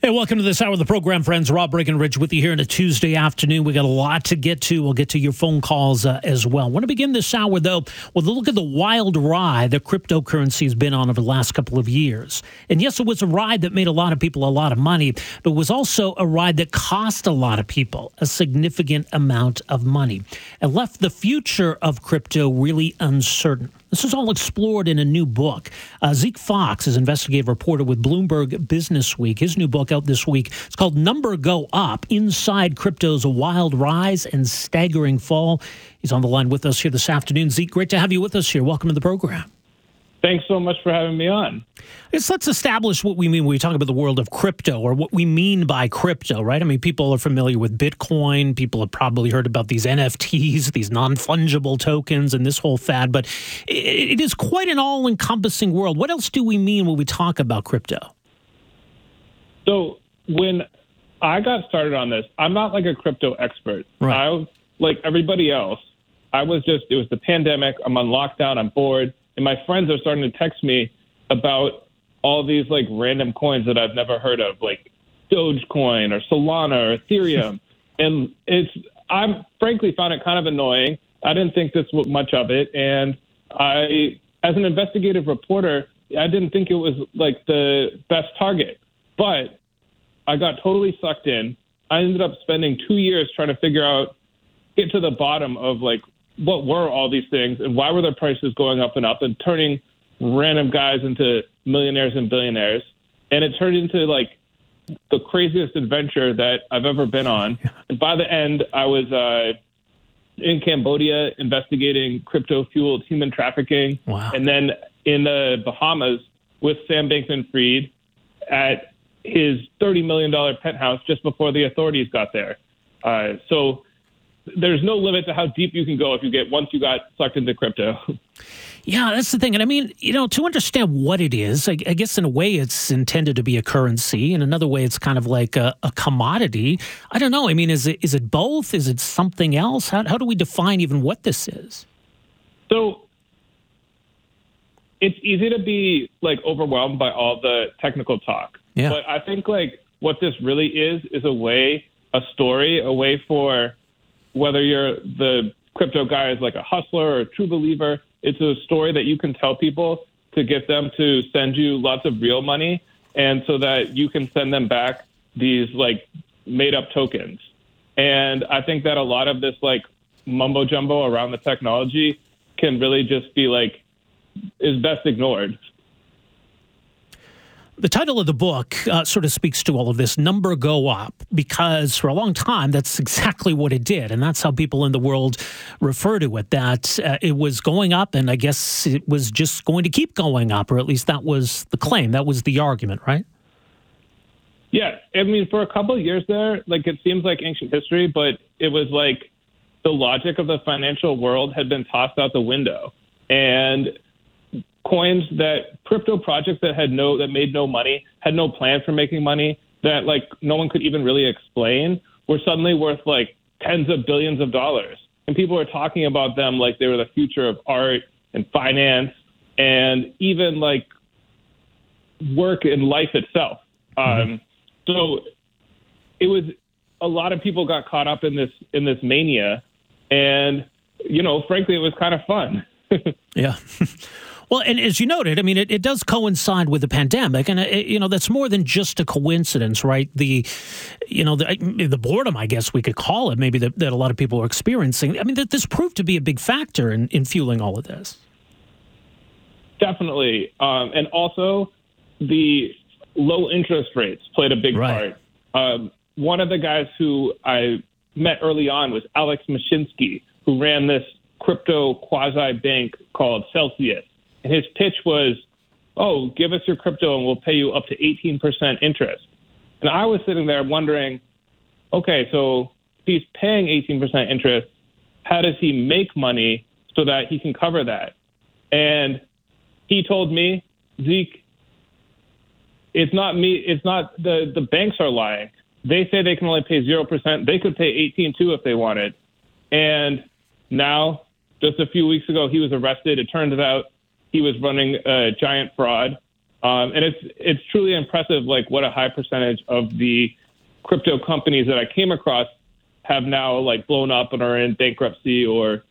Hey, welcome to this hour of the program, friends. Rob Breckenridge with you here on a Tuesday afternoon. We got a lot to get to. We'll get to your phone calls uh, as well. Want to begin this hour, though, with a look at the wild ride that cryptocurrency has been on over the last couple of years. And yes, it was a ride that made a lot of people a lot of money, but was also a ride that cost a lot of people a significant amount of money and left the future of crypto really uncertain. This is all explored in a new book. Uh, Zeke Faux is investigative reporter with Bloomberg Business Week. His new book out this week. It's called Number Go Up Inside Crypto's Wild Rise and Staggering Fall. He's on the line with us here this afternoon. Zeke, great to have you with us here. Welcome to the program. Thanks so much for having me on. Let's establish what we mean when we talk about the world of crypto or what we mean by crypto, right? I mean, people are familiar with Bitcoin. People have probably heard about these NFTs, these non fungible tokens, and this whole fad, but it is quite an all encompassing world. What else do we mean when we talk about crypto? So, when I got started on this, I'm not like a crypto expert. Right. I, like everybody else, I was just, it was the pandemic. I'm on lockdown. I'm bored and my friends are starting to text me about all these like random coins that I've never heard of, like Dogecoin or Solana or Ethereum. and it's I'm frankly found it kind of annoying. I didn't think this was much of it, and I, as an investigative reporter, I didn't think it was like the best target. But I got totally sucked in. I ended up spending two years trying to figure out, get to the bottom of like what were all these things and why were their prices going up and up and turning random guys into millionaires and billionaires. And it turned into like the craziest adventure that I've ever been on. And by the end, I was uh, in Cambodia investigating crypto fueled human trafficking. Wow. And then in the Bahamas with Sam Bankman Fried at his $30 million penthouse just before the authorities got there. Uh, so there's no limit to how deep you can go if you get once you got sucked into crypto. Yeah, that's the thing. And I mean, you know, to understand what it is, I, I guess in a way it's intended to be a currency. In another way, it's kind of like a, a, commodity. I don't know. I mean, is it is it both? Is it something else? How, how do we define even what this is? So it's easy to be like overwhelmed by all the technical talk. Yeah. But I think like what this really is is a way, a story, a way for whether you're the crypto guy is like a hustler or a true believer, it's a story that you can tell people to get them to send you lots of real money and so that you can send them back these like made up tokens. And I think that a lot of this like mumbo jumbo around the technology can really just be like is best ignored. The title of the book uh, sort of speaks to all of this number go up because for a long time that's exactly what it did. And that's how people in the world refer to it that uh, it was going up and I guess it was just going to keep going up, or at least that was the claim. That was the argument, right? Yeah. I mean, for a couple of years there, like it seems like ancient history, but it was like the logic of the financial world had been tossed out the window. And coins that crypto projects that had no that made no money had no plan for making money that like no one could even really explain were suddenly worth like tens of billions of dollars. And people are talking about them like they were the future of art and finance and even like work and life itself. Mm-hmm. um, so it was a lot of people got caught up in this in this mania and you know frankly it was kind of fun. Yeah Well, and as you noted, I mean, it, it does coincide with the pandemic, and it, you know that's more than just a coincidence, right? The, you know, the, the boredom, I guess we could call it, maybe that, that a lot of people are experiencing. I mean, that this proved to be a big factor in, in fueling all of this. Definitely, um, and also the low interest rates played a big right. part. Um, one of the guys who I met early on was Alex Mashinsky, who ran this crypto quasi bank called Celsius. And his pitch was, oh, give us your crypto and we'll pay you up to 18% interest. And I was sitting there wondering, okay, so he's paying 18% interest. How does he make money so that he can cover that? And he told me, Zeke, it's not me. It's not the the banks are lying. They say they can only pay zero percent. They could pay 18 too if they wanted. And now, just a few weeks ago, he was arrested. It turns out he was running a giant fraud. Um, and it's it's truly impressive, like what a high percentage of the crypto companies that I came across have now like blown up and are in bankruptcy or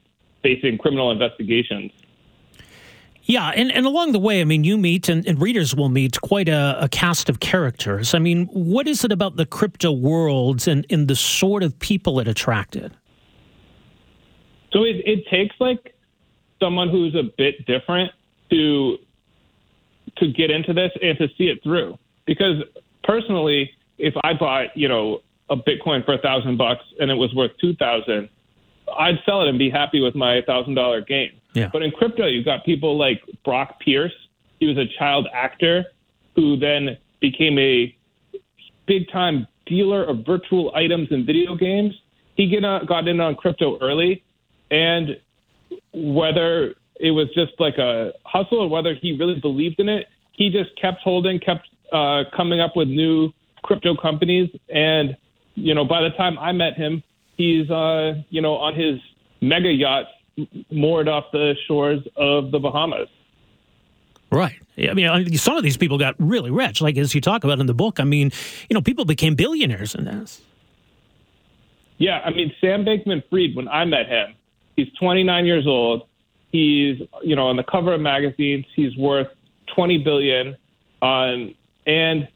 facing criminal investigations. Yeah, and, and along the way, I mean, you meet and, and readers will meet quite a, a, cast of characters. I mean, what is it about the crypto world and, and the sort of people it attracted? So it, it takes like someone who's a bit different to to get into this and to see it through. Because personally, if I bought, you know, a Bitcoin for a thousand bucks and it was worth two thousand, I'd sell it and be happy with my thousand dollar gain. Yeah. But in crypto, you've got people like Brock Pierce. He was a child actor who then became a big time dealer of virtual items in video games. He get, got in on crypto early, and whether it was just like a hustle or whether he really believed in it, he just kept holding, kept uh, coming up with new crypto companies. And, you know, by the time I met him, he's, uh, you know, on his mega yacht moored off the shores of the Bahamas. Right. I mean, some of these people got really rich, like as you talk about in the book. I mean, you know, people became billionaires in this. Yeah, I mean, Sam Bankman-Fried. When I met him, he's 29 years old. He's, you know, on the cover of magazines. He's worth 20 billion, um, and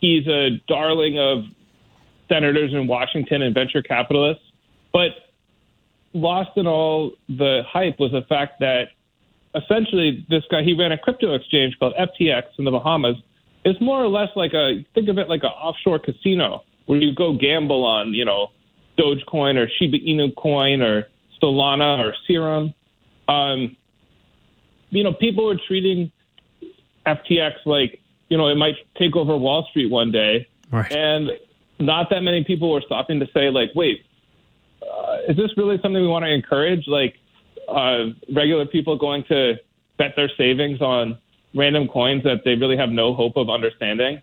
he's a darling of senators in Washington and venture capitalists. But lost in all the hype was the fact that essentially this guy he ran a crypto exchange called FTX in the Bahamas. It's more or less like a think of it like an offshore casino where you go gamble on you know Dogecoin or Shiba Inu coin or Solana or Serum. Um, you know, people were treating FTX like you know it might take over Wall Street one day, right. and not that many people were stopping to say like, wait, uh, is this really something we want to encourage? Like uh, regular people going to bet their savings on random coins that they really have no hope of understanding?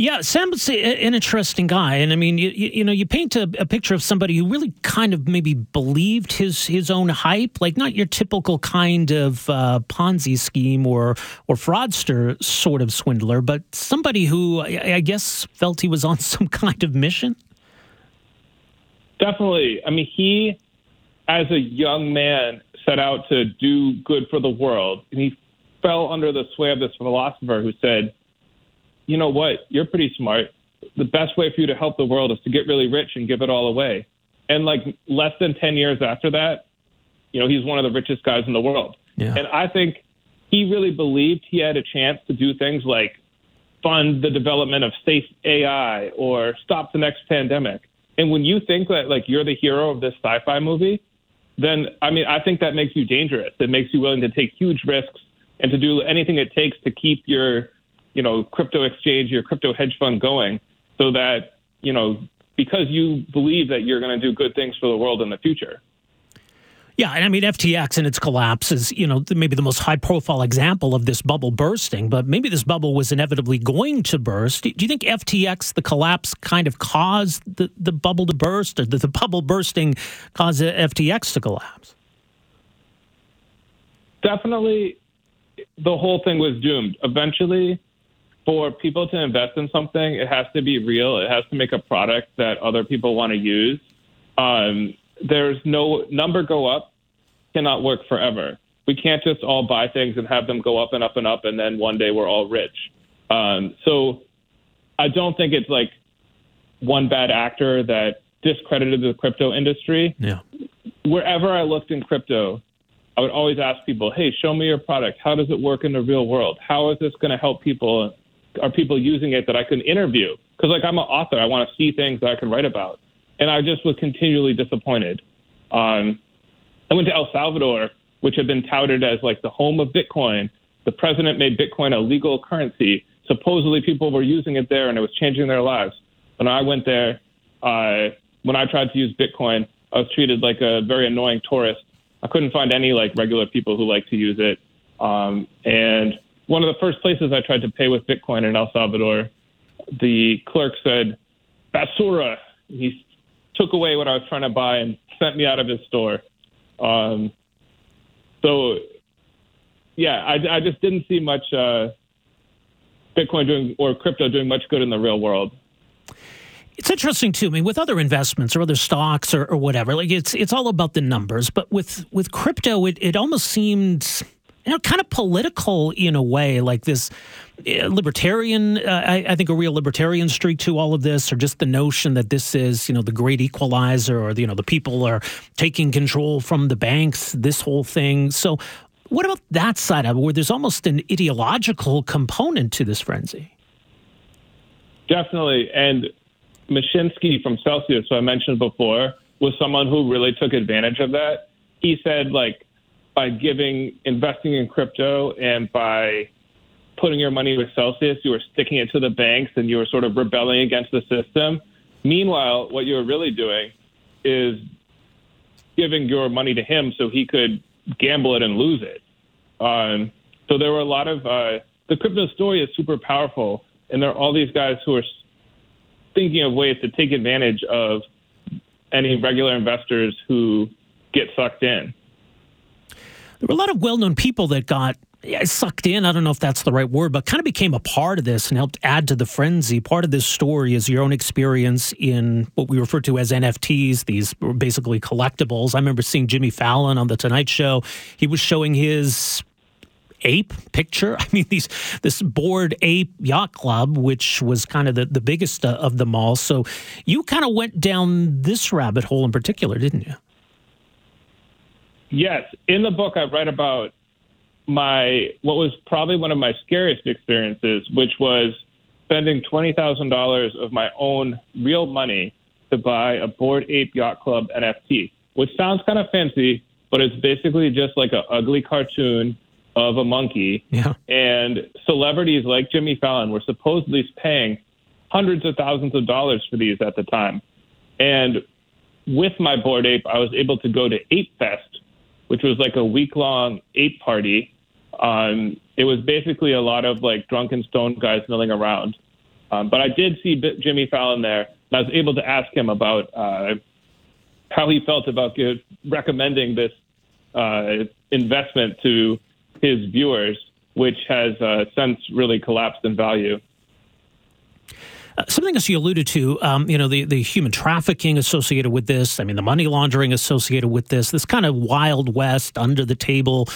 Yeah, Sam's an interesting guy, and I mean, you, you, know, you paint a, a, picture of somebody who really kind of maybe believed his his own hype, like not your typical kind of uh, Ponzi scheme or or fraudster sort of swindler, but somebody who I, I guess felt he was on some kind of mission. Definitely. I mean, he, as a young man, set out to do good for the world, and he fell under the sway of this philosopher who said, "You know what? You're pretty smart. The best way for you to help the world is to get really rich and give it all away." And like less than ten years after that, you know, he's one of the richest guys in the world. Yeah. And I think he really believed he had a chance to do things like fund the development of safe AI or stop the next pandemic. And when you think that like you're the hero of this sci-fi movie, then I mean I think that makes you dangerous. It makes you willing to take huge risks and to do anything it takes to keep your, you know, crypto exchange, your crypto hedge fund going so that, you know, because you believe that you're going to do good things for the world in the future. Yeah, and I mean FTX and its collapse is, you know, maybe the most high-profile example of this bubble bursting. But maybe this bubble was inevitably going to burst. Do you think FTX, the collapse, kind of caused the, the bubble to burst, or did the bubble bursting cause FTX to collapse? Definitely, the whole thing was doomed. Eventually, for people to invest in something, it has to be real. It has to make a product that other people want to use. Um, there's no number go up cannot work forever. We can't just all buy things and have them go up and up and up, and then one day we're all rich. Um, so I don't think it's like one bad actor that discredited the crypto industry. Yeah. Wherever I looked in crypto, I would always ask people, "Hey, show me your product. How does it work in the real world? How is this going to help people? Are people using it that I can interview? Because like I'm an author, I want to see things that I can write about." And I just was continually disappointed. Um, I went to El Salvador, which had been touted as like the home of Bitcoin. The president made Bitcoin a legal currency. supposedly people were using it there and it was changing their lives. When I went there, uh, when I tried to use Bitcoin, I was treated like a very annoying tourist. I couldn't find any like regular people who like to use it. Um, and one of the first places I tried to pay with Bitcoin in El Salvador, the clerk said, "Basura." He took away what I was trying to buy and sent me out of his store. Um, so, yeah, I, I, just didn't see much uh, Bitcoin doing or crypto doing much good in the real world. It's interesting too. I mean, with other investments or other stocks or, or whatever, like it's it's all about the numbers. But with with crypto, it it almost seemed you know, kind of political in a way, like this uh, libertarian, uh, I, I, think a real libertarian streak to all of this, or just the notion that this is, you know, the great equalizer, or, you know, the people are taking control from the banks, this whole thing. So, what about that side of it, where there's almost an ideological component to this frenzy? Definitely. And Mashinsky from Celsius, who I mentioned before, was someone who really took advantage of that. He said, like, by giving investing in crypto and by putting your money with Celsius, you were sticking it to the banks and you were sort of rebelling against the system. Meanwhile, what you were really doing is giving your money to him so he could gamble it and lose it. Um, so there were a lot of uh, the crypto story is super powerful, and there are all these guys who are thinking of ways to take advantage of any regular investors who get sucked in there were a lot of well known people that got sucked in. I don't know if that's the right word, but kind of became a part of this and helped add to the frenzy. Part of this story is your own experience in what we refer to as NFTs, these were basically collectibles. I remember seeing Jimmy Fallon on the Tonight Show. He was showing his ape picture. I mean, these this Bored Ape Yacht Club, which was kind of the, the biggest uh, of them all. So you kind of went down this rabbit hole in particular, didn't you? Yes, in the book I write about my what was probably one of my scariest experiences, which was spending twenty thousand dollars of my own real money to buy a Bored Ape Yacht Club NFT, which sounds kind of fancy, but it's basically just like an ugly cartoon of a monkey. Yeah. And celebrities like Jimmy Fallon were supposedly paying hundreds of thousands of dollars for these at the time. And with my Bored Ape, I was able to go to Ape Fest, which was like a week long ape party. Um, it was basically a lot of like drunken stone guys milling around. Um, but I did see B- Jimmy Fallon there, and I was able to ask him about uh, how he felt about recommending this uh, investment to his viewers, which has uh, since really collapsed in value. Uh, something else you alluded to, um, you know, the, the human trafficking associated with this. I mean, the money laundering associated with this. This kind of wild west, under the table,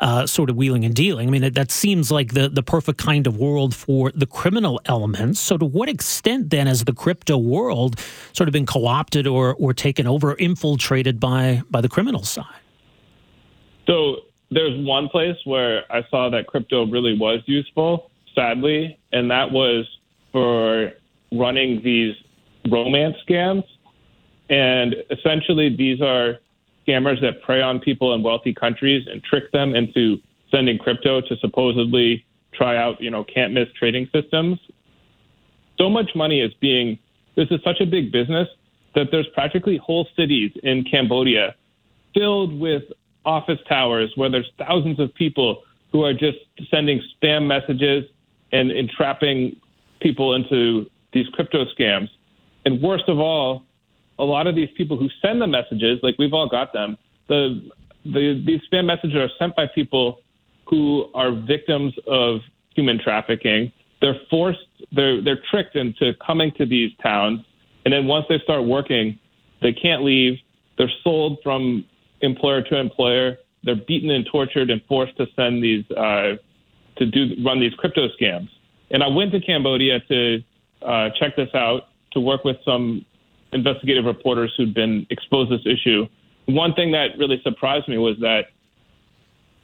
uh, sort of wheeling and dealing. I mean, it, that seems like the the perfect kind of world for the criminal elements. So, to what extent then has the crypto world sort of been co-opted or or taken over, infiltrated by by the criminal side? So there's one place where I saw that crypto really was useful, sadly, and that was for running these romance scams. And essentially, these are scammers that prey on people in wealthy countries and trick them into sending crypto to supposedly try out, you know, can't miss trading systems. So much money is being, this is such a big business that there's practically whole cities in Cambodia filled with office towers where there's thousands of people who are just sending spam messages and entrapping people into these crypto scams. And worst of all, a lot of these people who send the messages, like we've all got them, the, the these spam messages are sent by people who are victims of human trafficking. They're forced, they're they're tricked into coming to these towns, and then once they start working, they can't leave. They're sold from employer to employer. They're beaten and tortured and forced to send these uh, to do run these crypto scams. And I went to Cambodia to uh, check this out to work with some investigative reporters who'd been exposed this issue. One thing that really surprised me was that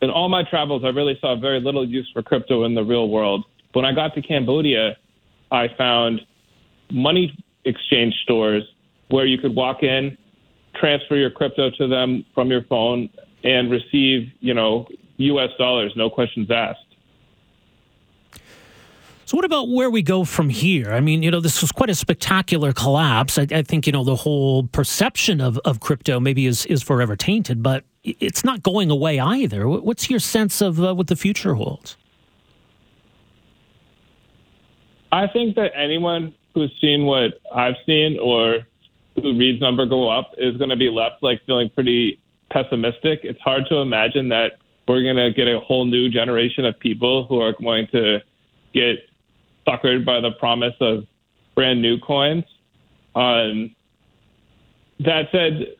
in all my travels, I really saw very little use for crypto in the real world. When I got to Cambodia, I found money exchange stores where you could walk in, transfer your crypto to them from your phone, and receive, you know, U.S. dollars, no questions asked. So, what about where we go from here? I mean, you know, this was quite a spectacular collapse. I, I think, you know, the whole perception of, of crypto maybe is, is forever tainted, but it's not going away either. What's your sense of uh, what the future holds? I think that anyone who's seen what I've seen or who reads number go up is going to be left like feeling pretty pessimistic. It's hard to imagine that we're going to get a whole new generation of people who are going to get suckered by the promise of brand new coins. Um, that said,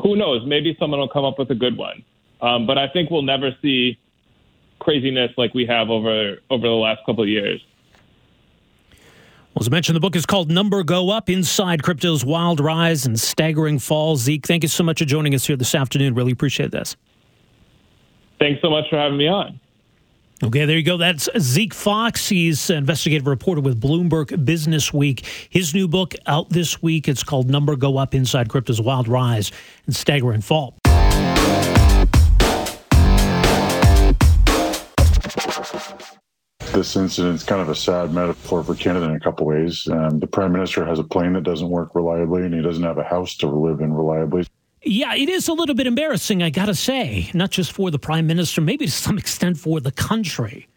who knows? Maybe someone will come up with a good one. Um, but I think we'll never see craziness like we have over over the last couple of years. Well, as I mentioned, the book is called Number Go Up Inside Crypto's Wild Rise and Staggering Fall. Zeke, thank you so much for joining us here this afternoon. Really appreciate this. Thanks so much for having me on. Okay, there you go. That's Zeke Faux. He's an investigative reporter with Bloomberg Business Week. His new book out this week. It's called Number Go Up Inside Crypto's Wild Rise and Staggering Fall. this incident is kind of a sad metaphor for Canada in a couple ways. Um, the prime minister has a plane that doesn't work reliably, and he doesn't have a house to live in reliably. Yeah, it is a little bit embarrassing, I got to say, not just for the prime minister, maybe to some extent for the country.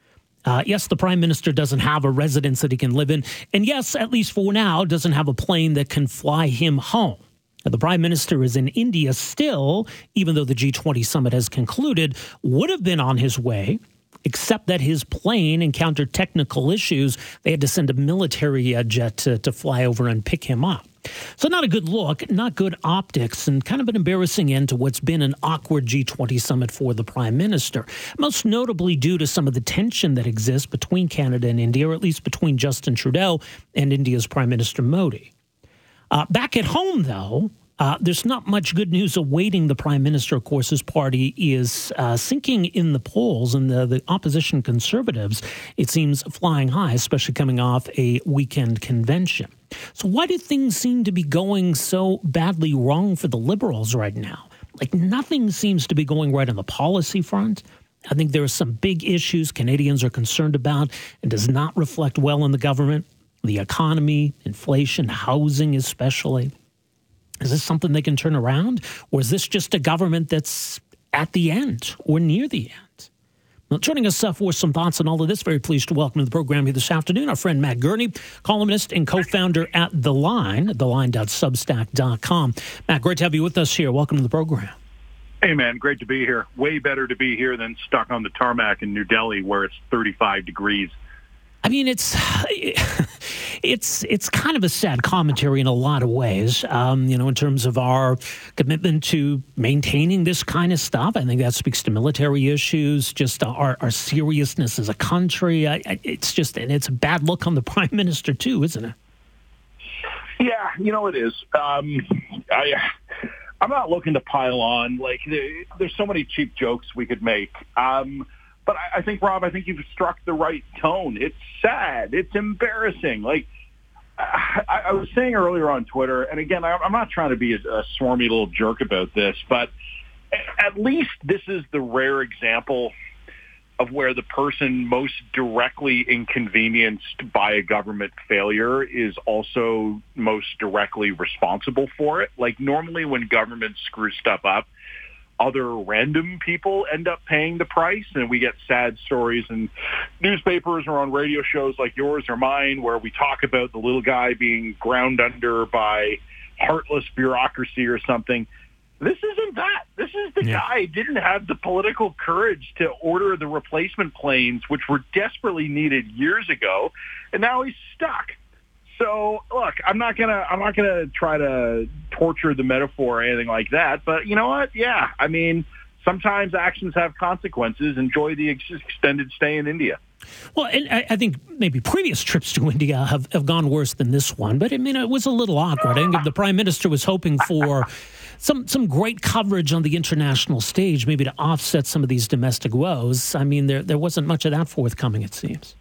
Uh, yes, the prime minister doesn't have a residence that he can live in. And yes, at least for now, doesn't have a plane that can fly him home. the prime minister is in India still, even though the G20 summit has concluded, would have been on his way except that his plane encountered technical issues. They had to send a military uh, jet to, to fly over and pick him up. So, not a good look, not good optics, and kind of an embarrassing end to what's been an awkward G20 summit for the prime minister, most notably due to some of the tension that exists between Canada and India, or at least between Justin Trudeau and India's Prime Minister Modi. Uh, back at home, though, uh, there's not much good news awaiting the prime minister. Of course, his party is uh, sinking in the polls, and the, the opposition conservatives, it seems, flying high, especially coming off a weekend convention. So, why do things seem to be going so badly wrong for the liberals right now? Like, nothing seems to be going right on the policy front. I think there are some big issues Canadians are concerned about and does not reflect well on the government. The economy, inflation, housing, especially. Is this something they can turn around? Or is this just a government that's at the end or near the end? Now, joining us uh, for some thoughts on all of this, very pleased to welcome to the program here this afternoon our friend Matt Gurney, columnist and co founder at The Line, theline.substack.com. Matt, great to have you with us here. Welcome to the program. Hey, man, great to be here. Way better to be here than stuck on the tarmac in New Delhi where it's 35 degrees. I mean, it's it's it's kind of a sad commentary in a lot of ways. Um, you know, in terms of our commitment to maintaining this kind of stuff, I think that speaks to military issues, just our, our seriousness as a country. I, it's just and it's a bad look on the prime minister too, isn't it? Yeah, you know it is. Um, I. I'm not looking to pile on. Like, there's so many cheap jokes we could make. Um, but I, I think, Rob, I think you've struck the right tone. It's sad. It's embarrassing. Like, I, I was saying earlier on Twitter, and again, I, I'm not trying to be a, a swarmy little jerk about this, but at least this is the rare example of where the person most directly inconvenienced by a government failure is also most directly responsible for it. Like normally when governments screw stuff up, other random people end up paying the price and we get sad stories in newspapers or on radio shows like yours or mine where we talk about the little guy being ground under by heartless bureaucracy or something. This isn't that. This is the yeah. guy didn't have the political courage to order the replacement planes, which were desperately needed years ago, and now he's stuck. So look, I'm not gonna I'm not gonna try to torture the metaphor or anything like that. But you know what? Yeah, I mean, sometimes actions have consequences. Enjoy the ex- extended stay in India. Well, and I, I, think maybe previous trips to India have, have gone worse than this one, but I mean, it was a little awkward. I think the prime minister was hoping for some some great coverage on the international stage, maybe to offset some of these domestic woes. I mean, there there wasn't much of that forthcoming, it seems.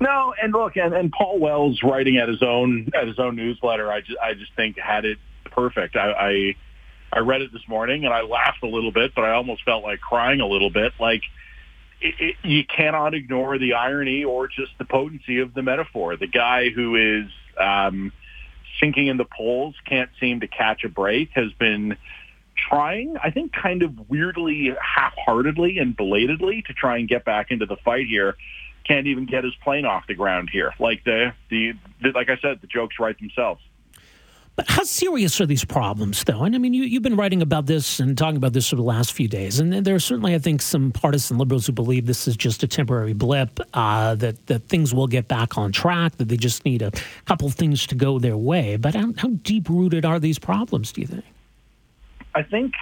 No, and look, and, and Paul Wells writing at his own at his own newsletter, I just I just think had it perfect. I, I I read it this morning and I laughed a little bit, but I almost felt like crying a little bit. Like it, it, you cannot ignore the irony or just the potency of the metaphor. The guy who is um, sinking in the polls can't seem to catch a break has been trying, I think, kind of weirdly, half-heartedly and belatedly to try and get back into the fight here. Can't even get his plane off the ground here. Like the, the, the like I said, the jokes write themselves. But how serious are these problems, though? And I mean, you, you've been writing about this and talking about this for the last few days. And there are certainly, I think, some partisan liberals who believe this is just a temporary blip, uh, that, that things will get back on track, that they just need a couple things to go their way. But how, how deep rooted are these problems, do you think? I think,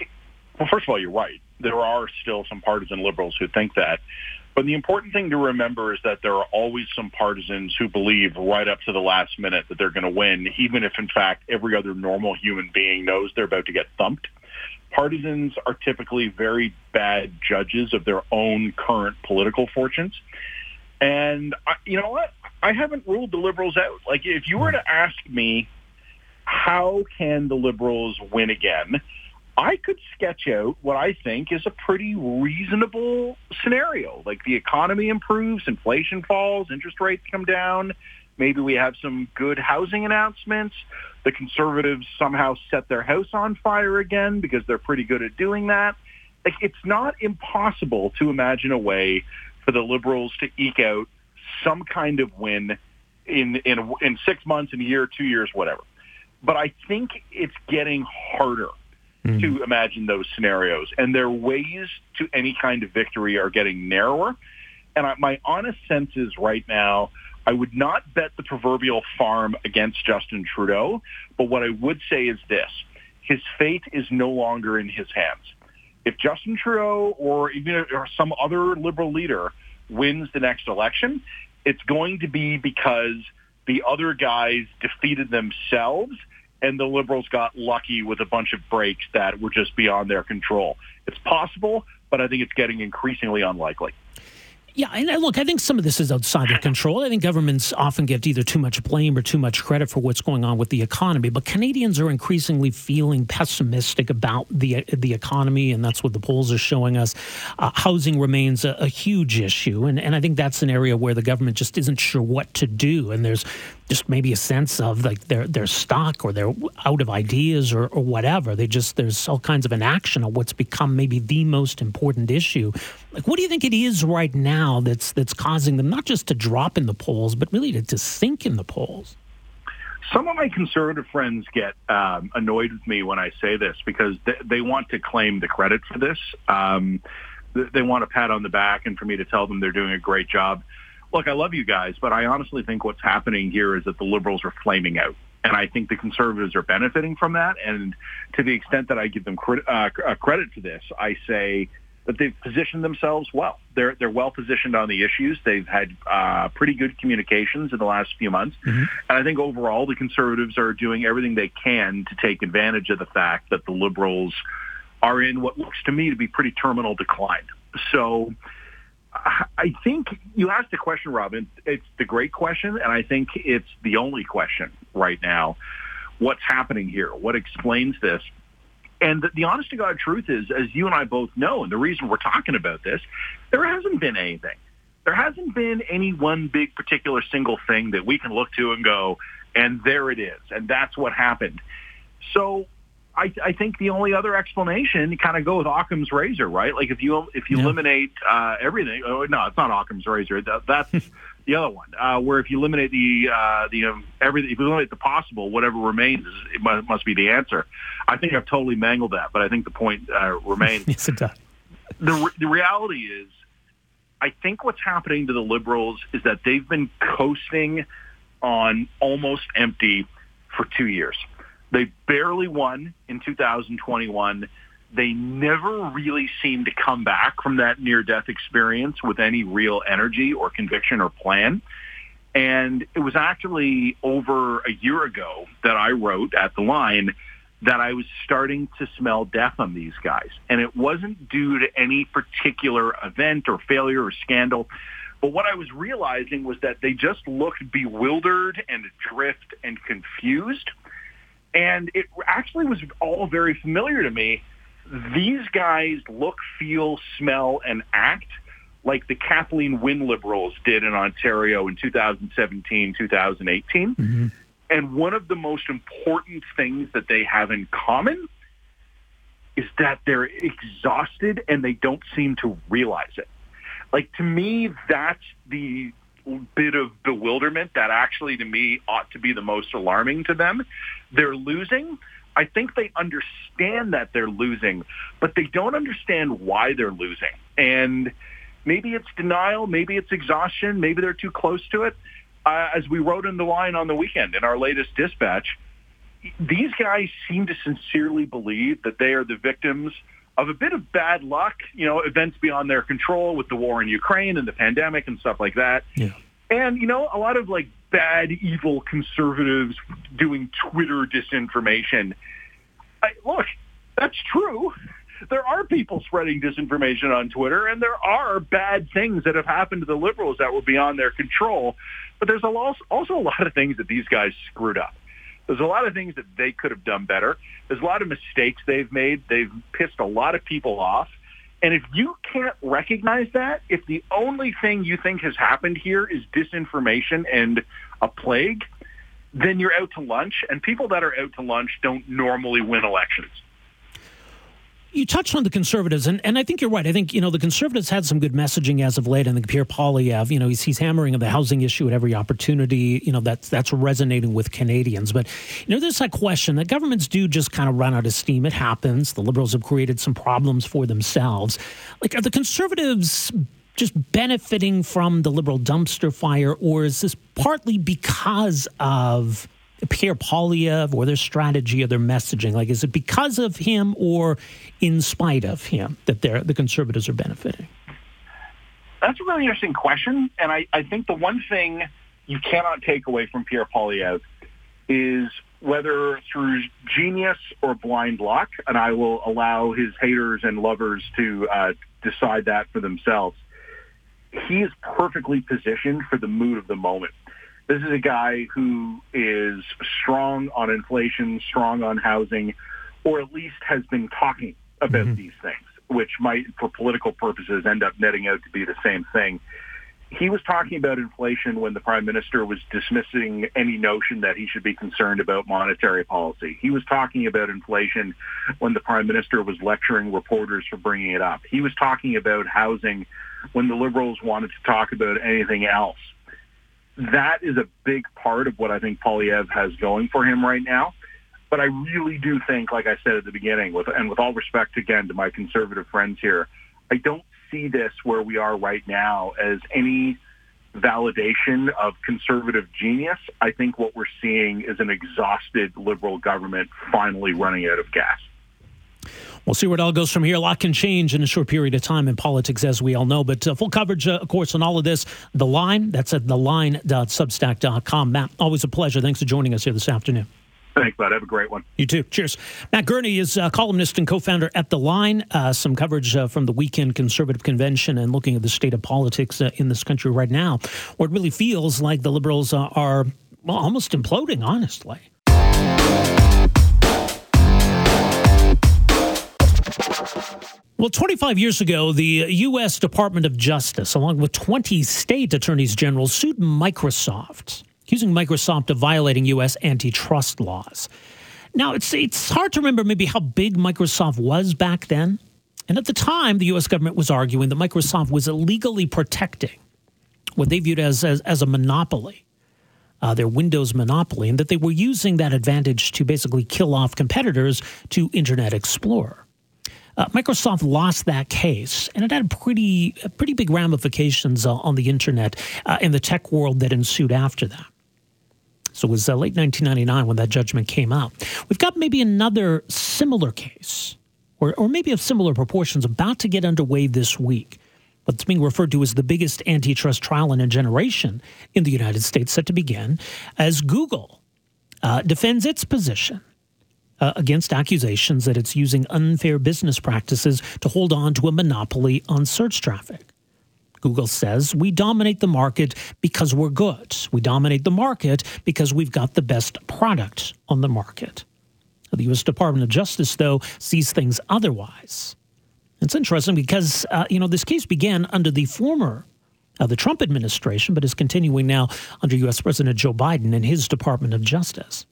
well, first of all, you're right. There are still some partisan liberals who think that. But the important thing to remember is that there are always some partisans who believe right up to the last minute that they're going to win, even if in fact every other normal human being knows they're about to get thumped. Partisans are typically very bad judges of their own current political fortunes. And I, you know what? I haven't ruled the liberals out. Like if you were to ask me, how can the liberals win again? I could sketch out what I think is a pretty reasonable scenario. Like the economy improves, inflation falls, interest rates come down. Maybe we have some good housing announcements. The conservatives somehow set their house on fire again because they're pretty good at doing that. Like it's not impossible to imagine a way for the liberals to eke out some kind of win in in in six months, in a year, two years, whatever. But I think it's getting harder mm-hmm. to imagine those scenarios. And their ways to any kind of victory are getting narrower. And I, my honest sense is right now, I would not bet the proverbial farm against Justin Trudeau. But what I would say is this. His fate is no longer in his hands. If Justin Trudeau or even or some other liberal leader wins the next election, it's going to be because the other guys defeated themselves and the Liberals got lucky with a bunch of breaks that were just beyond their control. It's possible, but I think it's getting increasingly unlikely. Yeah, and look, I think some of this is outside their control. I think governments often get either too much blame or too much credit for what's going on with the economy. But Canadians are increasingly feeling pessimistic about the the economy, and that's what the polls are showing us. Uh, housing remains a, a huge issue, and, and I think that's an area where the government just isn't sure what to do. And there's just maybe a sense of like they're they're stuck or they're out of ideas or, or whatever. They just there's all kinds of inaction on what's become maybe the most important issue. Like, what do you think it is right now that's that's causing them not just to drop in the polls, but really to, to sink in the polls? Some of my conservative friends get um, annoyed with me when I say this because they, they want to claim the credit for this. Um, they want a pat on the back and for me to tell them they're doing a great job look, I love you guys, but I honestly think what's happening here is that the liberals are flaming out. And I think the conservatives are benefiting from that. And to the extent that I give them credit, uh, uh, credit for this, I say that they've positioned themselves well. They're they're well positioned on the issues. They've had uh, pretty good communications in the last few months, mm-hmm. and I think overall the conservatives are doing everything they can to take advantage of the fact that the liberals are in what looks to me to be pretty terminal decline. So I think you asked the question, Robin. It's the great question, and I think it's the only question right now. What's happening here? What explains this? And the, the honest to God truth is, as you and I both know, and the reason we're talking about this, there hasn't been anything. There hasn't been any one big particular single thing that we can look to and go, and there it is, and that's what happened. So I, I think the only other explanation kind of go with Occam's razor, right? Like if you if you yeah. eliminate uh, everything, oh, no, it's not Occam's razor. That, that's the other one. Uh, where if you eliminate the uh, the um, everything, if you eliminate the possible, whatever remains is, it must, must be the answer. I think I've totally mangled that, but I think the point uh, remains. yes, it does. The the reality is, I think what's happening to the liberals is that they've been coasting on almost empty for two years. They barely won in 2021. They never really seemed to come back from that near-death experience with any real energy or conviction or plan. And it was actually over a year ago that I wrote at the line that I was starting to smell death on these guys. And it wasn't due to any particular event or failure or scandal. But what I was realizing was that they just looked bewildered and adrift and confused. And it actually was all very familiar to me. These guys look, feel, smell, and act like the Kathleen Wynne Liberals did in Ontario in 2017, 2018. Mm-hmm. And one of the most important things that they have in common is that they're exhausted and they don't seem to realize it. Like to me, that's the bit of bewilderment that actually to me ought to be the most alarming to them. They're losing. I think they understand that they're losing, but they don't understand why they're losing. And maybe it's denial, maybe it's exhaustion, maybe they're too close to it. Uh, as we wrote in the line on the weekend in our latest dispatch, these guys seem to sincerely believe that they are the victims of a bit of bad luck, you know, events beyond their control with the war in Ukraine and the pandemic and stuff like that. Yeah. And, you know, a lot of like bad, evil conservatives doing Twitter disinformation. I, look, that's true. There are people spreading disinformation on Twitter, and there are bad things that have happened to the liberals that were beyond their control. But there's also a lot of things that these guys screwed up. There's a lot of things that they could have done better. There's a lot of mistakes they've made. They've pissed a lot of people off. And if you can't recognize that, if the only thing you think has happened here is disinformation and a plague, then you're out to lunch. And people that are out to lunch don't normally win elections you touched on the conservatives, and, and I think you're right. I think you know the conservatives had some good messaging as of late, and the Pierre Poilievre, you know, he's, he's hammering on the housing issue at every opportunity. You know, that's that's resonating with Canadians. But you know, there's that question that governments do just kind of run out of steam. It happens. The Liberals have created some problems for themselves. Like, are the conservatives just benefiting from the Liberal dumpster fire, or is this partly because of Pierre Poilievre or their strategy or their messaging? Like, is it because of him or in spite of him that the conservatives are benefiting? That's a really interesting question. And I, I think the one thing you cannot take away from Pierre Poilievre is whether through genius or blind luck, and I will allow his haters and lovers to uh, decide that for themselves, he is perfectly positioned for the mood of the moment. This is a guy who is strong on inflation, strong on housing, or at least has been talking about mm-hmm. these things, which might, for political purposes, end up netting out to be the same thing. He was talking about inflation when the prime minister was dismissing any notion that he should be concerned about monetary policy. He was talking about inflation when the prime minister was lecturing reporters for bringing it up. He was talking about housing when the liberals wanted to talk about anything else that is a big part of what I think Poilievre has going for him right now. But I really do think, like I said at the beginning, with and with all respect again to my conservative friends here, I don't see this where we are right now as any validation of conservative genius. I think what we're seeing is an exhausted liberal government finally running out of gas. We'll see where it all goes from here. A lot can change in a short period of time in politics, as we all know. But uh, full coverage, uh, of course, on all of this. The Line, that's at theline.substack.com. Matt, always a pleasure. Thanks for joining us here this afternoon. Thanks, bud. Have a great one. You too. Cheers. Matt Gurney is a columnist and co-founder at The Line. Uh, some coverage uh, from the weekend conservative convention and looking at the state of politics uh, in this country right now, where it really feels like the liberals uh, are well, almost imploding, honestly. Well, 25 years ago, the U.S. Department of Justice, along with 20 state attorneys general, sued Microsoft, accusing Microsoft of violating U.S. antitrust laws. Now, it's, it's hard to remember maybe how big Microsoft was back then. And at the time, the U.S. government was arguing that Microsoft was illegally protecting what they viewed as, as, as a monopoly, uh, their Windows monopoly, and that they were using that advantage to basically kill off competitors to Internet Explorer. Uh, Microsoft lost that case, and it had pretty pretty big ramifications uh, on the internet uh, and the tech world that ensued after that. So it was uh, late 1999 when that judgment came out. We've got maybe another similar case, or, or maybe of similar proportions, about to get underway this week. What's being referred to as the biggest antitrust trial in a generation in the United States, set to begin as Google uh, defends its position uh, against accusations that it's using unfair business practices to hold on to a monopoly on search traffic. Google says we dominate the market because we're good. We dominate the market because we've got the best product on the market. The U.S. Department of Justice, though, sees things otherwise. It's interesting because, uh, you know, this case began under the former uh, the Trump administration, but is continuing now under U.S. President Joe Biden and his Department of Justice.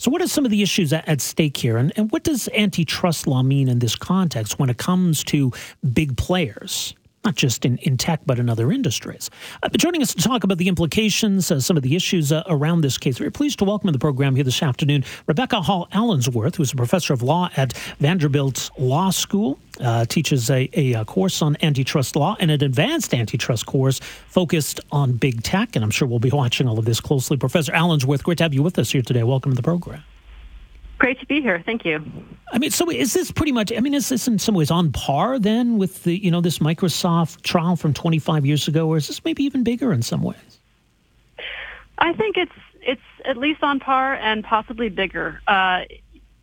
So, what are some of the issues at, at stake here, and, and what does antitrust law mean in this context when it comes to big players? Not just in, in tech, but in other industries. Uh, joining us to talk about the implications, uh, some of the issues uh, around this case, we're pleased to welcome in the program here this afternoon Rebecca Haw Allensworth, who's a professor of law at Vanderbilt Law School, uh, teaches a, a, a, course on antitrust law and an advanced antitrust course focused on big tech. And I'm sure we'll be watching all of this closely. Professor Allensworth, great to have you with us here today. Welcome to the program. Great to be here. Thank you. I mean, so is this pretty much? I mean, is this in some ways on par then with the you know this Microsoft trial from 25 years ago, or is this maybe even bigger in some ways? I think it's it's at least on par and possibly bigger. Uh,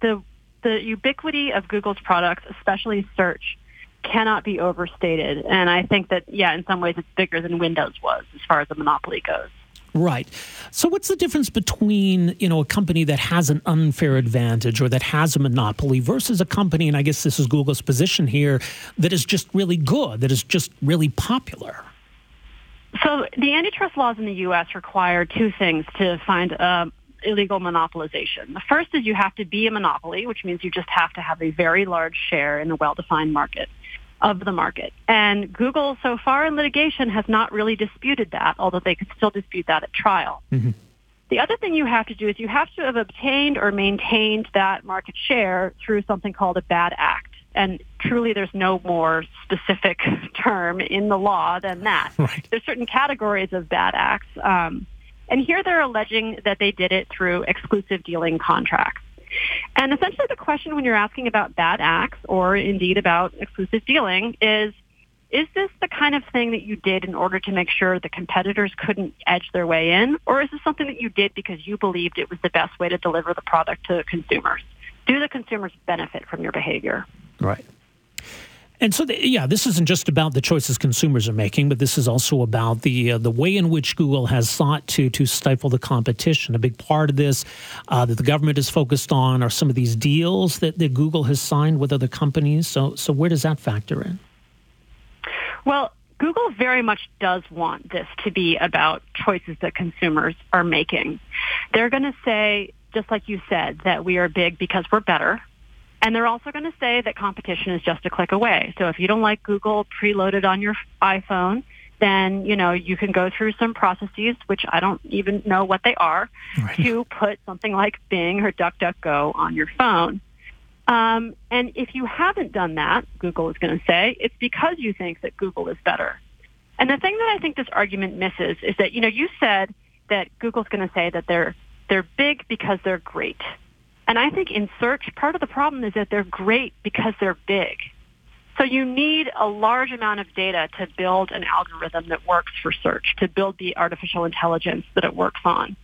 the the ubiquity of Google's products, especially search, cannot be overstated. And I think that yeah, in some ways, it's bigger than Windows was as far as the monopoly goes. Right. So what's the difference between, you know, a company that has an unfair advantage or that has a monopoly versus a company, and I guess this is Google's position here, that is just really good, that is just really popular? So the antitrust laws in the U.S. require two things to find uh, illegal monopolization. The first is you have to be a monopoly, which means you just have to have a very large share in a well-defined market of the market. And Google, so far in litigation, has not really disputed that, although they could still dispute that at trial. Mm-hmm. The other thing you have to do is you have to have obtained or maintained that market share through something called a bad act. And truly, there's no more specific term in the law than that. Right. There's certain categories of bad acts. Um, and here they're alleging that they did it through exclusive dealing contracts. And essentially the question when you're asking about bad acts or indeed about exclusive dealing is, is this the kind of thing that you did in order to make sure the competitors couldn't edge their way in? Or is this something that you did because you believed it was the best way to deliver the product to consumers? Do the consumers benefit from your behavior? Right. And so, the, yeah, this isn't just about the choices consumers are making, but this is also about the uh, the way in which Google has sought to to stifle the competition. A big part of this uh, that the government is focused on are some of these deals that, that Google has signed with other companies. So, so where does that factor in? Well, Google very much does want this to be about choices that consumers are making. They're going to say, just like you said, that we are big because we're better and they're also going to say that competition is just a click away. So if you don't like Google preloaded on your iPhone, then, you know, you can go through some processes, which I don't even know what they are, right. to put something like Bing or DuckDuckGo on your phone. Um, and if you haven't done that, Google is going to say, it's because you think that Google is better. And the thing that I think this argument misses is that, you know, you said that Google's going to say that they're, they're big because they're great. And I think in search, part of the problem is that they're great because they're big. So you need a large amount of data to build an algorithm that works for search, to build the artificial intelligence that it works on.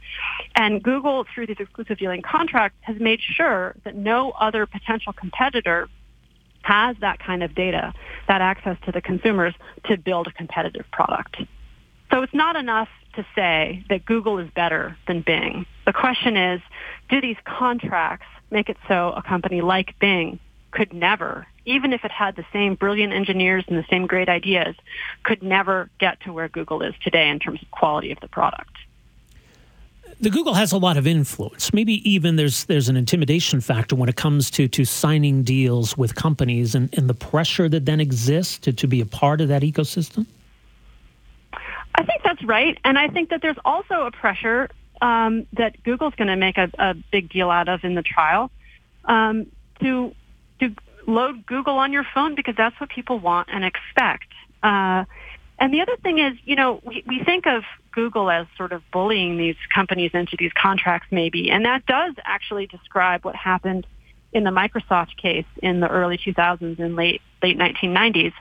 And Google, through these exclusive dealing contracts, has made sure that no other potential competitor has that kind of data, that access to the consumers to build a competitive product. So it's not enough to say that Google is better than Bing. The question is, do these contracts make it so a company like Bing could never, even if it had the same brilliant engineers and the same great ideas, could never get to where Google is today in terms of quality of the product? the Google has a lot of influence. Maybe even there's there's an intimidation factor when it comes to to signing deals with companies and, and the pressure that then exists to, to be a part of that ecosystem. I think that's right, and I think that there's also a pressure um, that Google's going to make a, a, big deal out of in the trial um, to to load Google on your phone because that's what people want and expect. Uh, and the other thing is, you know, we, we think of Google as sort of bullying these companies into these contracts, maybe, and that does actually describe what happened in the Microsoft case in the early 2000s and late late 1990s.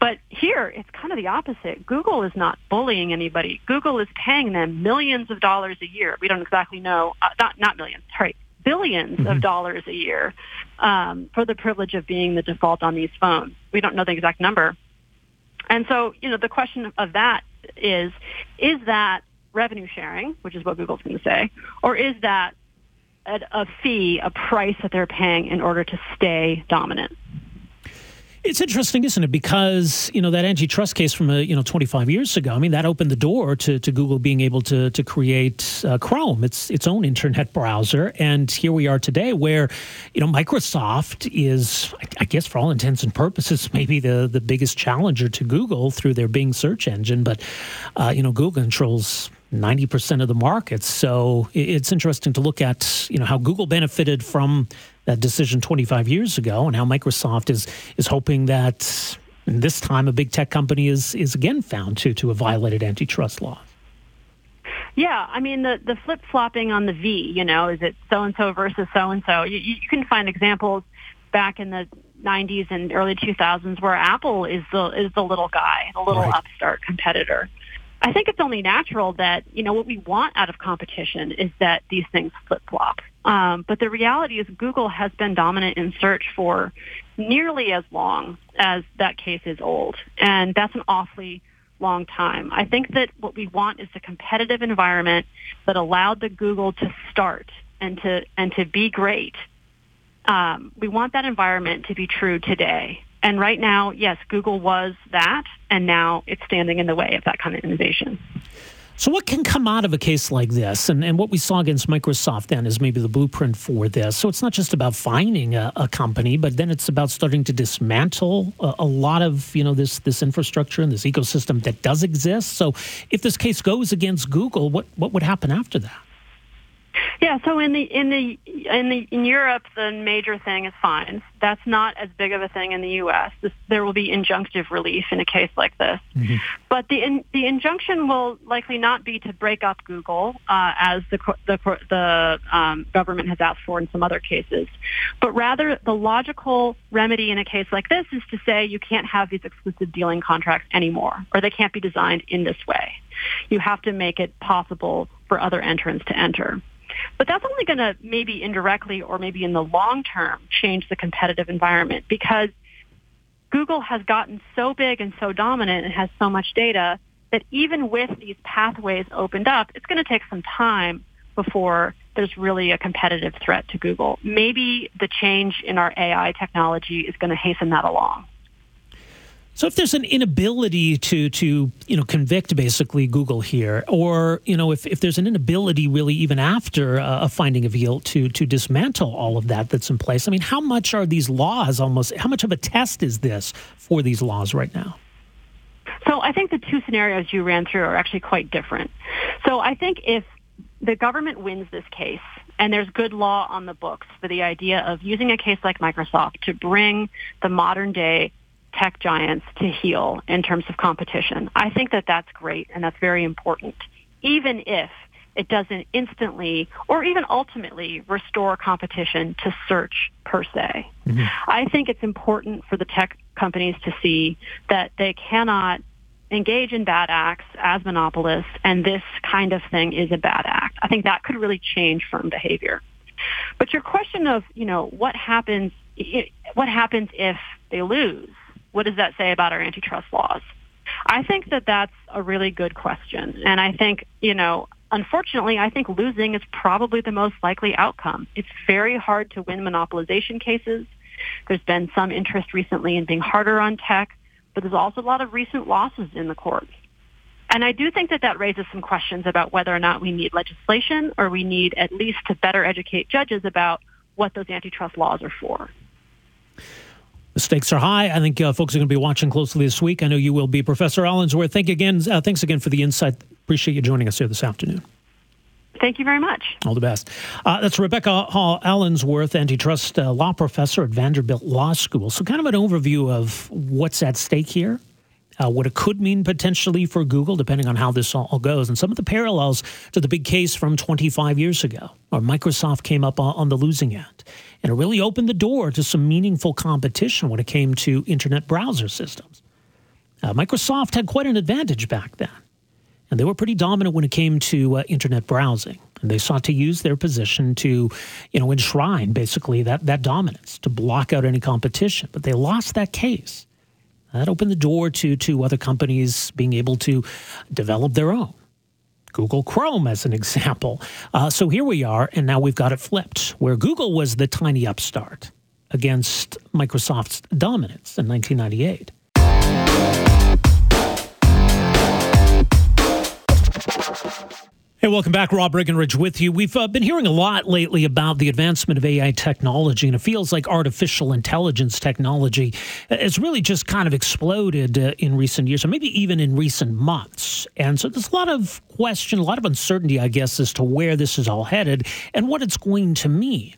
But here, it's kind of the opposite. Google is not bullying anybody. Google is paying them millions of dollars a year. We don't exactly know, uh, not not millions, sorry, 1000000000s mm-hmm. of dollars a year um, for the privilege of being the default on these phones. We don't know the exact number. And so, you know, the question of that is, is that revenue sharing, which is what Google's going to say, or is that a, a fee, a price that they're paying in order to stay dominant? It's interesting, isn't it? Because you know that antitrust case from a, uh, you know 25 years ago. I mean, that opened the door to, to Google being able to to create uh, Chrome, its its own internet browser, and here we are today, where you know Microsoft is, I guess, for all intents and purposes, maybe the the biggest challenger to Google through their Bing search engine. But uh, you know, Google controls 90% of the market. So it's interesting to look at, you know, how Google benefited from that decision 25 years ago and how Microsoft is is hoping that this time a big tech company is is again found to to have violated antitrust law. Yeah, I mean the the flip flopping on the V, you know, is it so and so versus so and so? You can find examples back in the 90s and early 2000s where Apple is the is the little guy, the little right. upstart competitor. I think it's only natural that, you know, what we want out of competition is that these things flip-flop. Um, but the reality is Google has been dominant in search for nearly as long as that case is old. And that's an awfully long time. I think that what we want is a competitive environment that allowed the Google to start and to, and to be great. Um, we want that environment to be true today. And right now, yes, Google was that, and now it's standing in the way of that kind of innovation. So, what can come out of a case like this? And, and what we saw against Microsoft then is maybe the blueprint for this. So, it's not just about finding a, a company, but then it's about starting to dismantle a, a, lot of you know this this infrastructure and this ecosystem that does exist. So, if this case goes against Google, what what would happen after that? Yeah, so in the in the in the in Europe, the major thing is fines. That's not as big of a thing in the U.S. This, there will be injunctive relief in a case like this, mm-hmm. but the in, the injunction will likely not be to break up Google uh, as the the, the um, government has asked for in some other cases, but rather the logical remedy in a case like this is to say you can't have these exclusive dealing contracts anymore, or they can't be designed in this way. You have to make it possible for other entrants to enter. But that's only going to maybe indirectly or maybe in the long term change the competitive environment because Google has gotten so big and so dominant and has so much data that even with these pathways opened up, it's going to take some time before there's really a competitive threat to Google. Maybe the change in our AI technology is going to hasten that along. So if there's an inability to to you know convict basically Google here, or you know if, if there's an inability really even after a finding of guilt to to dismantle all of that that's in place, I mean, how much are these laws almost? How much of a test is this for these laws right now? So I think the two scenarios you ran through are actually quite different. So I think if the government wins this case and there's good law on the books for the idea of using a case like Microsoft to bring the modern day tech giants to heel in terms of competition. I think that that's great and that's very important, even if it doesn't instantly or even ultimately restore competition to search per se. Mm-hmm. I think it's important for the tech companies to see that they cannot engage in bad acts as monopolists and this kind of thing is a bad act. I think that could really change firm behavior. But your question of, you know, what happens what happens if they lose? What does that say about our antitrust laws? I think that that's a really good question. And I think, you know, unfortunately, I think losing is probably the most likely outcome. It's very hard to win monopolization cases. There's been some interest recently in being harder on tech, but there's also a lot of recent losses in the courts. And I do think that that raises some questions about whether or not we need legislation or we need at least to better educate judges about what those antitrust laws are for. The stakes are high. I think uh, folks are going to be watching closely this week. I know you will be. Professor Allensworth, thank again. Uh, thanks again for the insight. Appreciate you joining us here this afternoon. Thank you very much. All the best. Uh, that's Rebecca Haw Allensworth, antitrust uh, law professor at Vanderbilt Law School. So, kind of an overview of what's at stake here, uh, what it could mean potentially for Google, depending on how this all goes, and some of the parallels to the big case from 25 years ago, where Microsoft came up on, the losing end. And it really opened the door to some meaningful competition when it came to internet browser systems. Uh, Microsoft had quite an advantage back then, and they were pretty dominant when it came to uh, internet browsing. And they sought to use their position to, you know, enshrine basically that, that dominance, to block out any competition. But they lost that case. That opened the door to, to other companies being able to develop their own. Google Chrome as an example. Uh, so here we are, and now we've got it flipped, where Google was the tiny upstart. against Microsoft's dominance in 1998. Hey, welcome back. Rob Breckenridge with you. We've uh, been hearing a lot lately about the advancement of AI technology, and it feels like artificial intelligence technology has really just kind of exploded uh, in recent years, or maybe even in recent months. And so there's a lot of question, a lot of uncertainty, I guess, as to where this is all headed and what it's going to mean.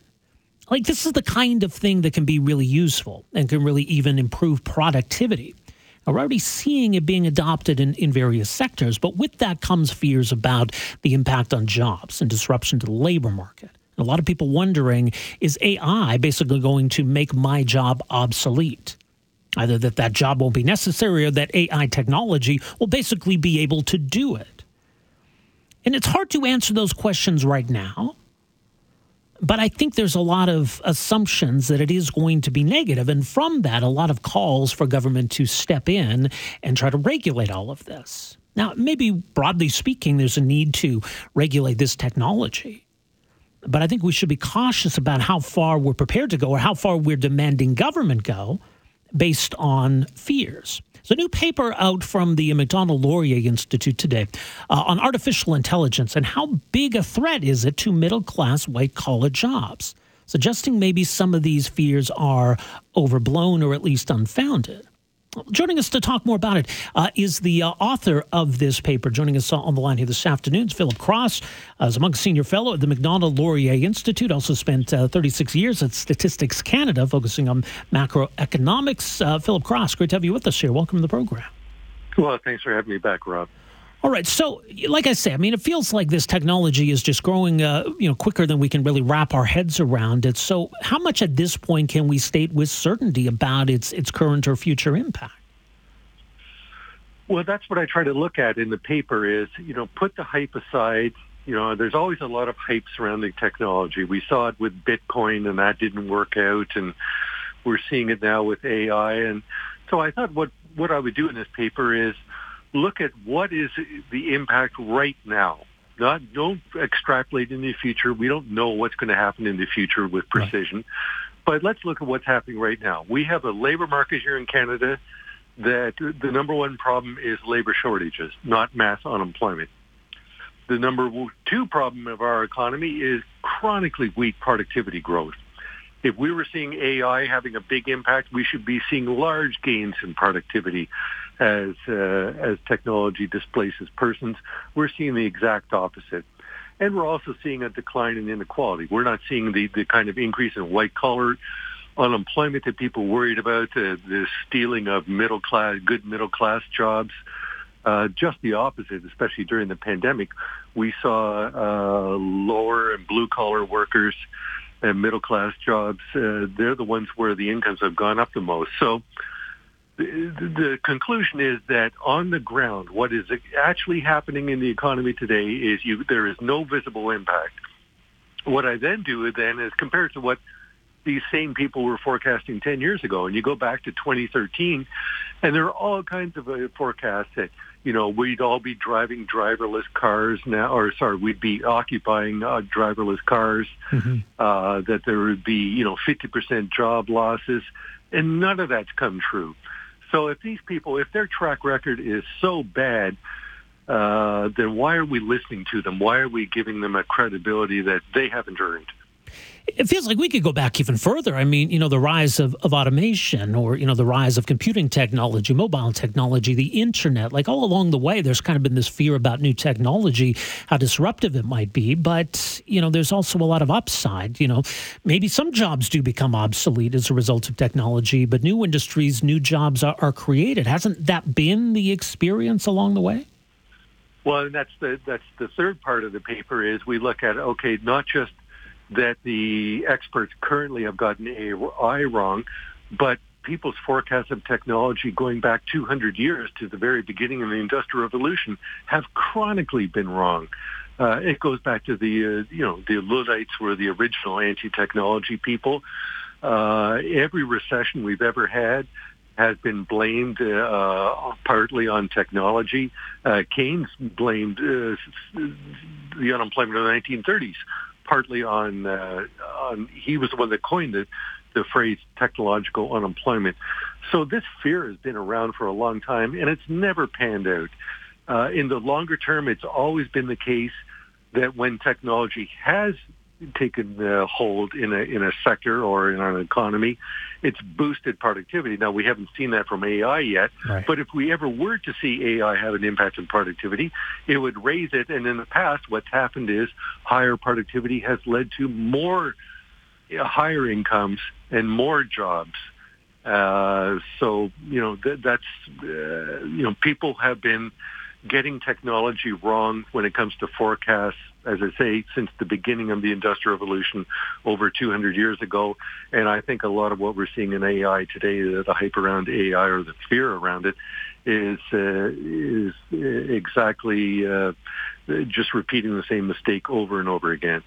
Like, this is the kind of thing that can be really useful and can really even improve productivity. We're already seeing it being adopted in, in various sectors, but with that comes fears about the impact on jobs and disruption to the labor market. And a lot of people wondering is AI basically going to make my job obsolete? Either that that job won't be necessary or that AI technology will basically be able to do it. And it's hard to answer those questions right now but I think there's a lot of assumptions that it is going to be negative, and from that, a lot of calls for government to step in and try to regulate all of this. Now, maybe broadly speaking, there's a need to regulate this technology. But I think we should be cautious about how far we're prepared to go or how far we're demanding government go based on fears. There's a new paper out from the Macdonald Laurier Institute today uh, on artificial intelligence and how big a threat is it to middle class white collar jobs, suggesting maybe some of these fears are overblown or at least unfounded. Joining us to talk more about it uh, is the uh, author of this paper. Joining us on the line here this afternoon is Philip Cross, uh, a Munk Senior Fellow at the Macdonald Laurier Institute. Also spent uh, 36 years at Statistics Canada, focusing on macroeconomics. Uh, Philip Cross, great to have you with us here. Welcome to the program. Well, thanks for having me back, Rob. All right. So, like I say, I mean, it feels like this technology is just growing, uh, you know, quicker than we can really wrap our heads around it. So, how much at this point can we state with certainty about its its current or future impact? Well, that's what I try to look at in the paper. Is you know, put the hype aside. You know, there's always a lot of hype surrounding technology. We saw it with Bitcoin, and that didn't work out, and we're seeing it now with AI. And so, I thought what what I would do in this paper is look at what is the impact right now. Not don't extrapolate in the future. We don't know what's going to happen in the future with precision. Right. But let's look at what's happening right now. We have a labor market here in Canada that the number one problem is labor shortages, not mass unemployment. The number two problem of our economy is chronically weak productivity growth. If we were seeing AI having a big impact, we should be seeing large gains in productivity as uh, as technology displaces persons. We're seeing the exact opposite. And we're also seeing a decline in inequality. We're not seeing the, the kind of increase in white collar unemployment that people worried about, uh, the stealing of middle class, good middle class jobs. Uh, just the opposite, especially during the pandemic. We saw uh, lower and blue collar workers and middle class jobs. Uh, they're the ones where the incomes have gone up the most. So the, conclusion is that on the ground, what is actually happening in the economy today is you, there is no visible impact. What I then do then is compare to what these same people were forecasting 10 years ago. And you go back to 2013, and there are all kinds of uh, forecasts that, you know, we'd all be driving driverless cars now, or sorry, we'd be occupying uh, driverless cars, mm-hmm. uh, that there would be, you know, 50% job losses. And none of that's come true. So if these people, if their track record is so bad, uh, then why are we listening to them? Why are we giving them a credibility that they haven't earned? It feels like we could go back even further. I mean, you know, the rise of, of automation or, you know, the rise of computing technology, mobile technology, the internet, like all along the way, there's kind of been this fear about new technology, how disruptive it might be. But, you know, there's also a lot of upside. You know, maybe some jobs do become obsolete as a result of technology, but new industries, new jobs are, are created. Hasn't that been the experience along the way? Well, and that's the that's the third part of the paper is we look at okay, not just that the experts currently have gotten AI wrong, but people's forecasts of technology going back 200 years to the very beginning of the Industrial Revolution have chronically been wrong. Uh, it goes back to the, uh, you know, the Luddites were the original anti-technology people. Uh, every recession we've ever had has been blamed uh, partly on technology. Uh, Keynes blamed uh, the unemployment of the 1930s partly on uh, on. He was the one that coined the the phrase technological unemployment. So this fear has been around for a long time, and it's never panned out. Uh, in the longer term, it's always been the case that when technology has taken uh, hold in a in a sector or in an economy, it's boosted productivity. Now we haven't seen that from AI yet, right. but if we ever were to see AI have an impact on productivity, it would raise it. And in the past, what's happened is higher productivity has led to more uh, higher incomes and more jobs. Uh, so you know th- that's uh, you know people have been getting technology wrong when it comes to forecasts, as I say, since the beginning of the Industrial Revolution over 200 years ago. And I think a lot of what we're seeing in AI today, the hype around AI or the fear around it, is uh, is exactly uh, just repeating the same mistake over and over again.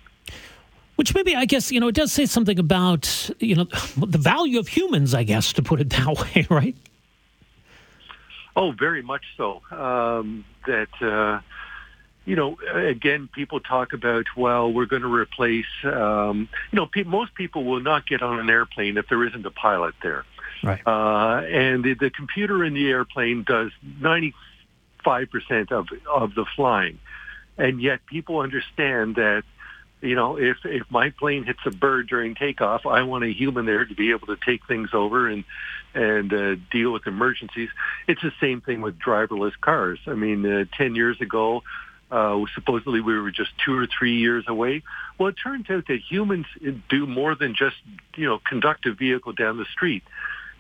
Which maybe I guess you know it does say something about you know the value of humans, I guess, to put it that way, right? Oh, very much so. Um, that uh, you know, again, people talk about well, we're going to replace. Um, you know, pe- most people will not get on an airplane if there isn't a pilot there. Right. Uh, and the, the computer in the airplane does ninety five percent of of the flying, and yet people understand that you know, if if my plane hits a bird during takeoff, I want a human there to be able to take things over and and uh, deal with emergencies. It's the same thing with driverless cars. I mean, uh, ten years ago, uh, supposedly we were just two or three years away. Well, it turns out that humans do more than just you know conduct a vehicle down the street.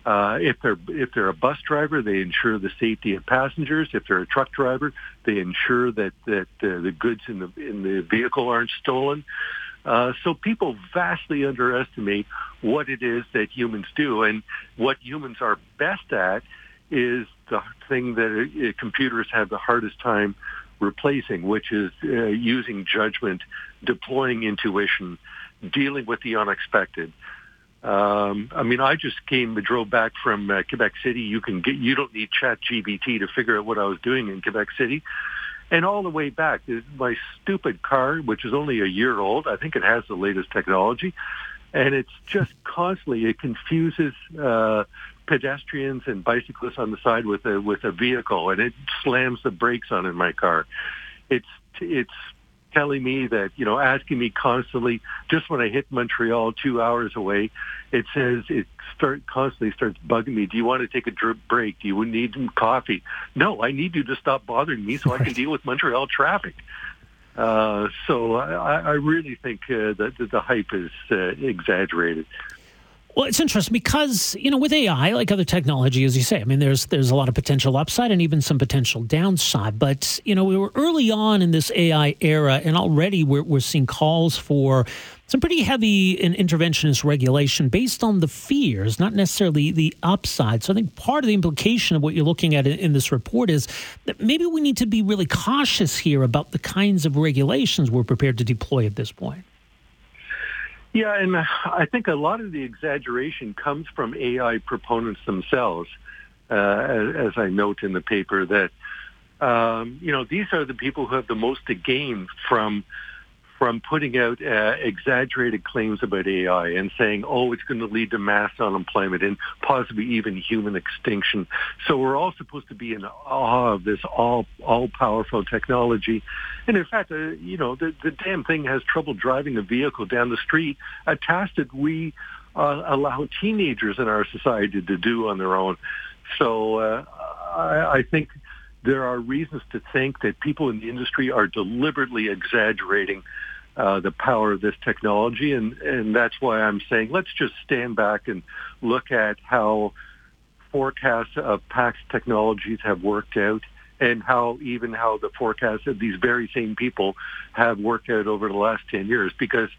Uh, if they're if they're a bus driver, they ensure the safety of passengers. If they're a truck driver, they ensure that that uh, the goods in the in the vehicle aren't stolen. Uh, so people vastly underestimate what it is that humans do, and what humans are best at is the thing that uh, computers have the hardest time replacing, which is uh, using judgment, deploying intuition, dealing with the unexpected. Um, I mean, I just came, drove back from uh, Quebec City. You can get, you don't need Chat GPT to figure out what I was doing in Quebec City. And all the way back, my stupid car, which is only a year old, I think it has the latest technology, and it's just constantly it confuses uh, pedestrians and bicyclists on the side with a with a vehicle, and it slams the brakes on in my car. It's it's telling me that, you know, asking me constantly, just when I hit Montreal two hours away, it says it start constantly starts bugging me. Do you want to take a drip break? Do you need some coffee? No, I need you to stop bothering me so I can deal with Montreal traffic. Uh, so I, I really think uh, that the hype is uh, exaggerated. Well, it's interesting because you know with AI, like other technology, as you say, I mean, there's there's a lot of potential upside and even some potential downside. But you know, we were early on in this AI era, and already we're we're seeing calls for some pretty heavy and interventionist regulation based on the fears, not necessarily the upside. So I think part of the implication of what you're looking at in this report is that maybe we need to be really cautious here about the kinds of regulations we're prepared to deploy at this point. Yeah, and I think a lot of the exaggeration comes from AI proponents themselves, uh, as, I note in the paper that um, you know these are the people who have the most to gain from from putting out uh, exaggerated claims about AI and saying, oh, it's going to lead to mass unemployment and possibly even human extinction. So we're all supposed to be in awe of this all all powerful technology. And in fact, uh, you know, the, the damn thing has trouble driving a vehicle down the street, a task that we uh, allow teenagers in our society to do on their own. So uh, I, I think there are reasons to think that people in the industry are deliberately exaggerating uh, the power of this technology, and and that's why I'm saying let's just stand back and look at how forecasts of past technologies have worked out, and how even how the forecasts of these very same people have worked out over the last ten years. Because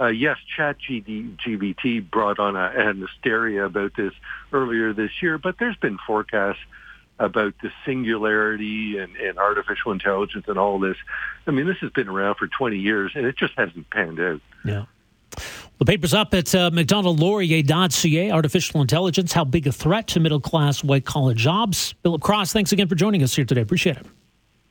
uh, yes, Chat GPT brought on a, an hysteria about this earlier this year, but there's been forecasts about the singularity and, and artificial intelligence and all this. I mean, this has been around for 20 years and it just hasn't panned out. Yeah. The paper's up at uh, macdonaldlaurier.ca. Artificial intelligence, how big a threat to middle class white collar jobs. Philip Cross, thanks again for joining us here today. Appreciate it.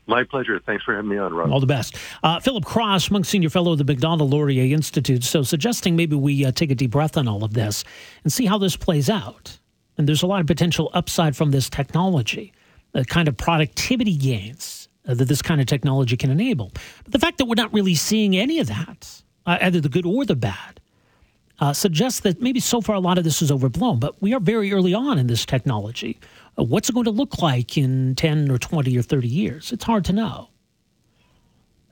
My pleasure. Thanks for having me on, Rob. All the best. Uh, Philip Cross, Munk Senior Fellow of the Macdonald Laurier Institute. So, suggesting maybe we uh, take a deep breath on all of this and see how this plays out. And there's a lot of potential upside from this technology, the kind of productivity gains uh, that this kind of technology can enable. But the fact that we're not really seeing any of that, uh, either the good or the bad, uh, suggests that maybe so far a lot of this is overblown. But we are very early on in this technology. Uh, what's it going to look like in 10 or 20 or 30 years? It's hard to know.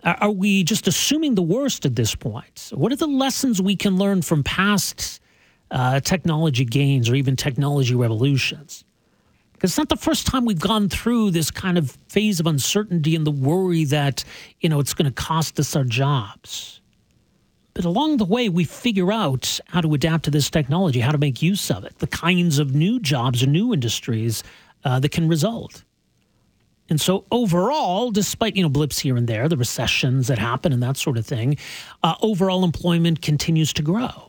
Are we just assuming the worst at this point? What are the lessons we can learn from past uh, technology gains or even technology revolutions? Because it's not the first time we've gone through this kind of phase of uncertainty and the worry that, you know, it's going to cost us our jobs. But along the way, we figure out how to adapt to this technology, how to make use of it, the kinds of new jobs or new industries uh, that can result. And so overall, despite you know blips here and there, the recessions that happen and that sort of thing, uh, overall employment continues to grow.